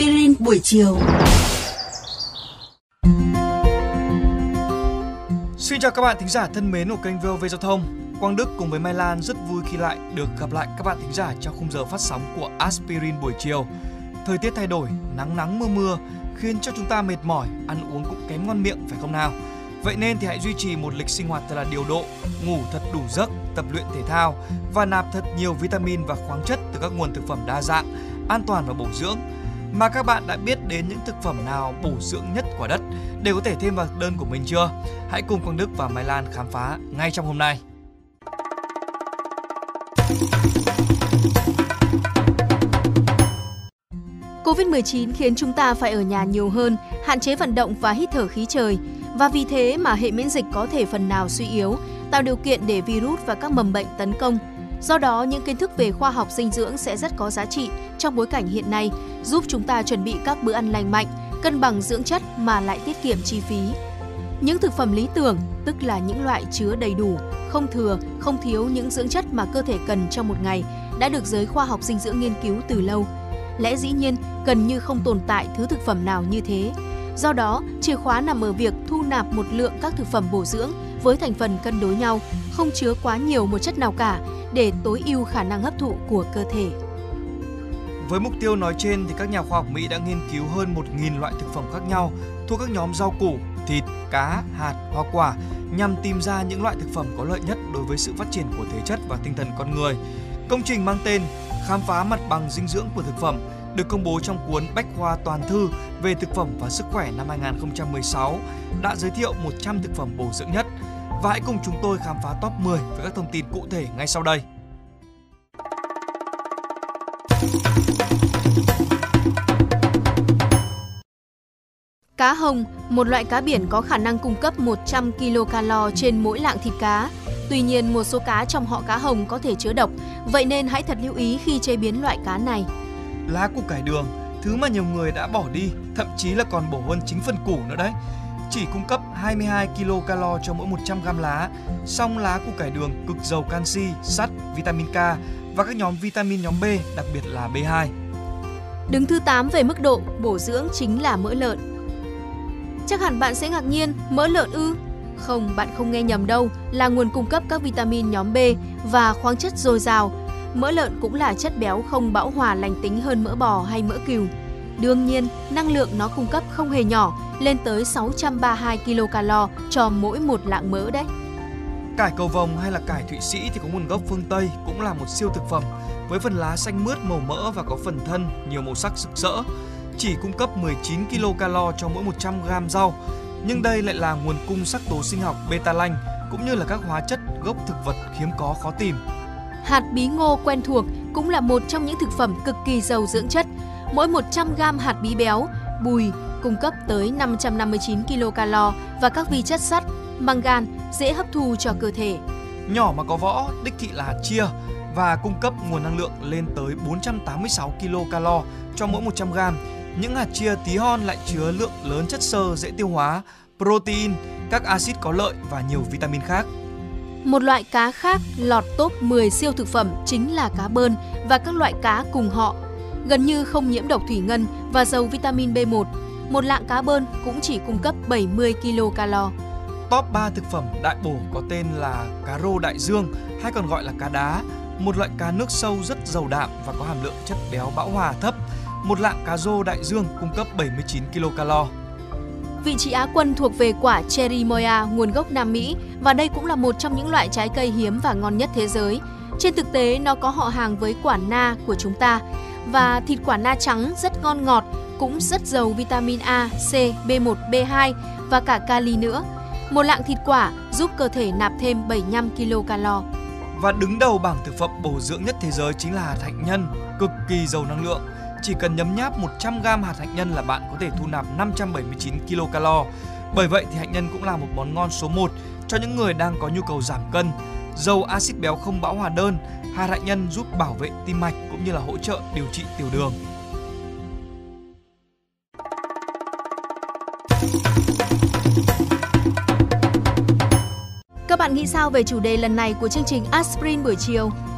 Aspirin buổi chiều. Xin chào các bạn thính giả thân mến của kênh VOV Giao thông. Quang Đức cùng với Mai Lan rất vui khi lại được gặp lại các bạn thính giả trong khung giờ phát sóng của Aspirin buổi chiều. Thời tiết thay đổi, nắng nắng mưa mưa khiến cho chúng ta mệt mỏi, ăn uống cũng kém ngon miệng phải không nào? Vậy nên thì hãy duy trì một lịch sinh hoạt thật là điều độ, ngủ thật đủ giấc, tập luyện thể thao và nạp thật nhiều vitamin và khoáng chất từ các nguồn thực phẩm đa dạng, an toàn và bổ dưỡng. Mà các bạn đã biết đến những thực phẩm nào bổ dưỡng nhất quả đất để có thể thêm vào đơn của mình chưa? Hãy cùng Quang Đức và Mai Lan khám phá ngay trong hôm nay. Covid-19 khiến chúng ta phải ở nhà nhiều hơn, hạn chế vận động và hít thở khí trời. Và vì thế mà hệ miễn dịch có thể phần nào suy yếu, tạo điều kiện để virus và các mầm bệnh tấn công. Do đó, những kiến thức về khoa học dinh dưỡng sẽ rất có giá trị trong bối cảnh hiện nay, giúp chúng ta chuẩn bị các bữa ăn lành mạnh, cân bằng dưỡng chất mà lại tiết kiệm chi phí. Những thực phẩm lý tưởng, tức là những loại chứa đầy đủ, không thừa, không thiếu những dưỡng chất mà cơ thể cần trong một ngày, đã được giới khoa học dinh dưỡng nghiên cứu từ lâu. Lẽ dĩ nhiên, gần như không tồn tại thứ thực phẩm nào như thế. Do đó, chìa khóa nằm ở việc thu nạp một lượng các thực phẩm bổ dưỡng với thành phần cân đối nhau, không chứa quá nhiều một chất nào cả để tối ưu khả năng hấp thụ của cơ thể. Với mục tiêu nói trên thì các nhà khoa học Mỹ đã nghiên cứu hơn 1.000 loại thực phẩm khác nhau thuộc các nhóm rau củ, thịt, cá, hạt, hoa quả nhằm tìm ra những loại thực phẩm có lợi nhất đối với sự phát triển của thể chất và tinh thần con người. Công trình mang tên Khám phá mặt bằng dinh dưỡng của thực phẩm được công bố trong cuốn Bách khoa toàn thư về thực phẩm và sức khỏe năm 2016 đã giới thiệu 100 thực phẩm bổ dưỡng nhất. Và hãy cùng chúng tôi khám phá top 10 với các thông tin cụ thể ngay sau đây. Cá hồng, một loại cá biển có khả năng cung cấp 100 kcal trên mỗi lạng thịt cá. Tuy nhiên, một số cá trong họ cá hồng có thể chứa độc, vậy nên hãy thật lưu ý khi chế biến loại cá này. Lá củ cải đường, thứ mà nhiều người đã bỏ đi, thậm chí là còn bổ hơn chính phần củ nữa đấy. Chỉ cung cấp 22 kcal cho mỗi 100 g lá, song lá củ cải đường cực giàu canxi, sắt, vitamin K và các nhóm vitamin nhóm B, đặc biệt là B2. Đứng thứ 8 về mức độ bổ dưỡng chính là mỡ lợn. Chắc hẳn bạn sẽ ngạc nhiên, mỡ lợn ư? Không, bạn không nghe nhầm đâu, là nguồn cung cấp các vitamin nhóm B và khoáng chất dồi dào. Mỡ lợn cũng là chất béo không bão hòa lành tính hơn mỡ bò hay mỡ cừu. Đương nhiên, năng lượng nó cung cấp không hề nhỏ, lên tới 632 kcal cho mỗi một lạng mỡ đấy. Cải cầu vồng hay là cải Thụy Sĩ thì có nguồn gốc phương Tây cũng là một siêu thực phẩm với phần lá xanh mướt màu mỡ và có phần thân nhiều màu sắc rực rỡ. Chỉ cung cấp 19 kcal cho mỗi 100 g rau, nhưng đây lại là nguồn cung sắc tố sinh học beta lanh cũng như là các hóa chất gốc thực vật hiếm có khó tìm. Hạt bí ngô quen thuộc cũng là một trong những thực phẩm cực kỳ giàu dưỡng chất. Mỗi 100 g hạt bí béo, bùi cung cấp tới 559 kcal và các vi chất sắt, mangan dễ hấp thu cho cơ thể. Nhỏ mà có võ, đích thị là hạt chia và cung cấp nguồn năng lượng lên tới 486 kcal cho mỗi 100 g. Những hạt chia tí hon lại chứa lượng lớn chất xơ dễ tiêu hóa, protein, các axit có lợi và nhiều vitamin khác. Một loại cá khác lọt top 10 siêu thực phẩm chính là cá bơn và các loại cá cùng họ. Gần như không nhiễm độc thủy ngân và giàu vitamin B1. Một lạng cá bơn cũng chỉ cung cấp 70 kcal. Top 3 thực phẩm đại bổ có tên là cá rô đại dương hay còn gọi là cá đá, một loại cá nước sâu rất giàu đạm và có hàm lượng chất béo bão hòa thấp. Một lạng cá rô đại dương cung cấp 79 kcal. Vị trí Á quân thuộc về quả Cherry Moya nguồn gốc Nam Mỹ và đây cũng là một trong những loại trái cây hiếm và ngon nhất thế giới. Trên thực tế, nó có họ hàng với quả na của chúng ta và thịt quả na trắng rất ngon ngọt, cũng rất giàu vitamin A, C, B1, B2 và cả kali nữa. Một lạng thịt quả giúp cơ thể nạp thêm 75 kcal. Và đứng đầu bảng thực phẩm bổ dưỡng nhất thế giới chính là hạt hạnh nhân, cực kỳ giàu năng lượng. Chỉ cần nhấm nháp 100 g hạt hạnh nhân là bạn có thể thu nạp 579 kcal. Bởi vậy thì hạnh nhân cũng là một món ngon số 1 cho những người đang có nhu cầu giảm cân. Dầu axit béo không bão hòa đơn, hạt hạnh nhân giúp bảo vệ tim mạch cũng như là hỗ trợ điều trị tiểu đường. Các bạn nghĩ sao về chủ đề lần này của chương trình Aspirin buổi chiều?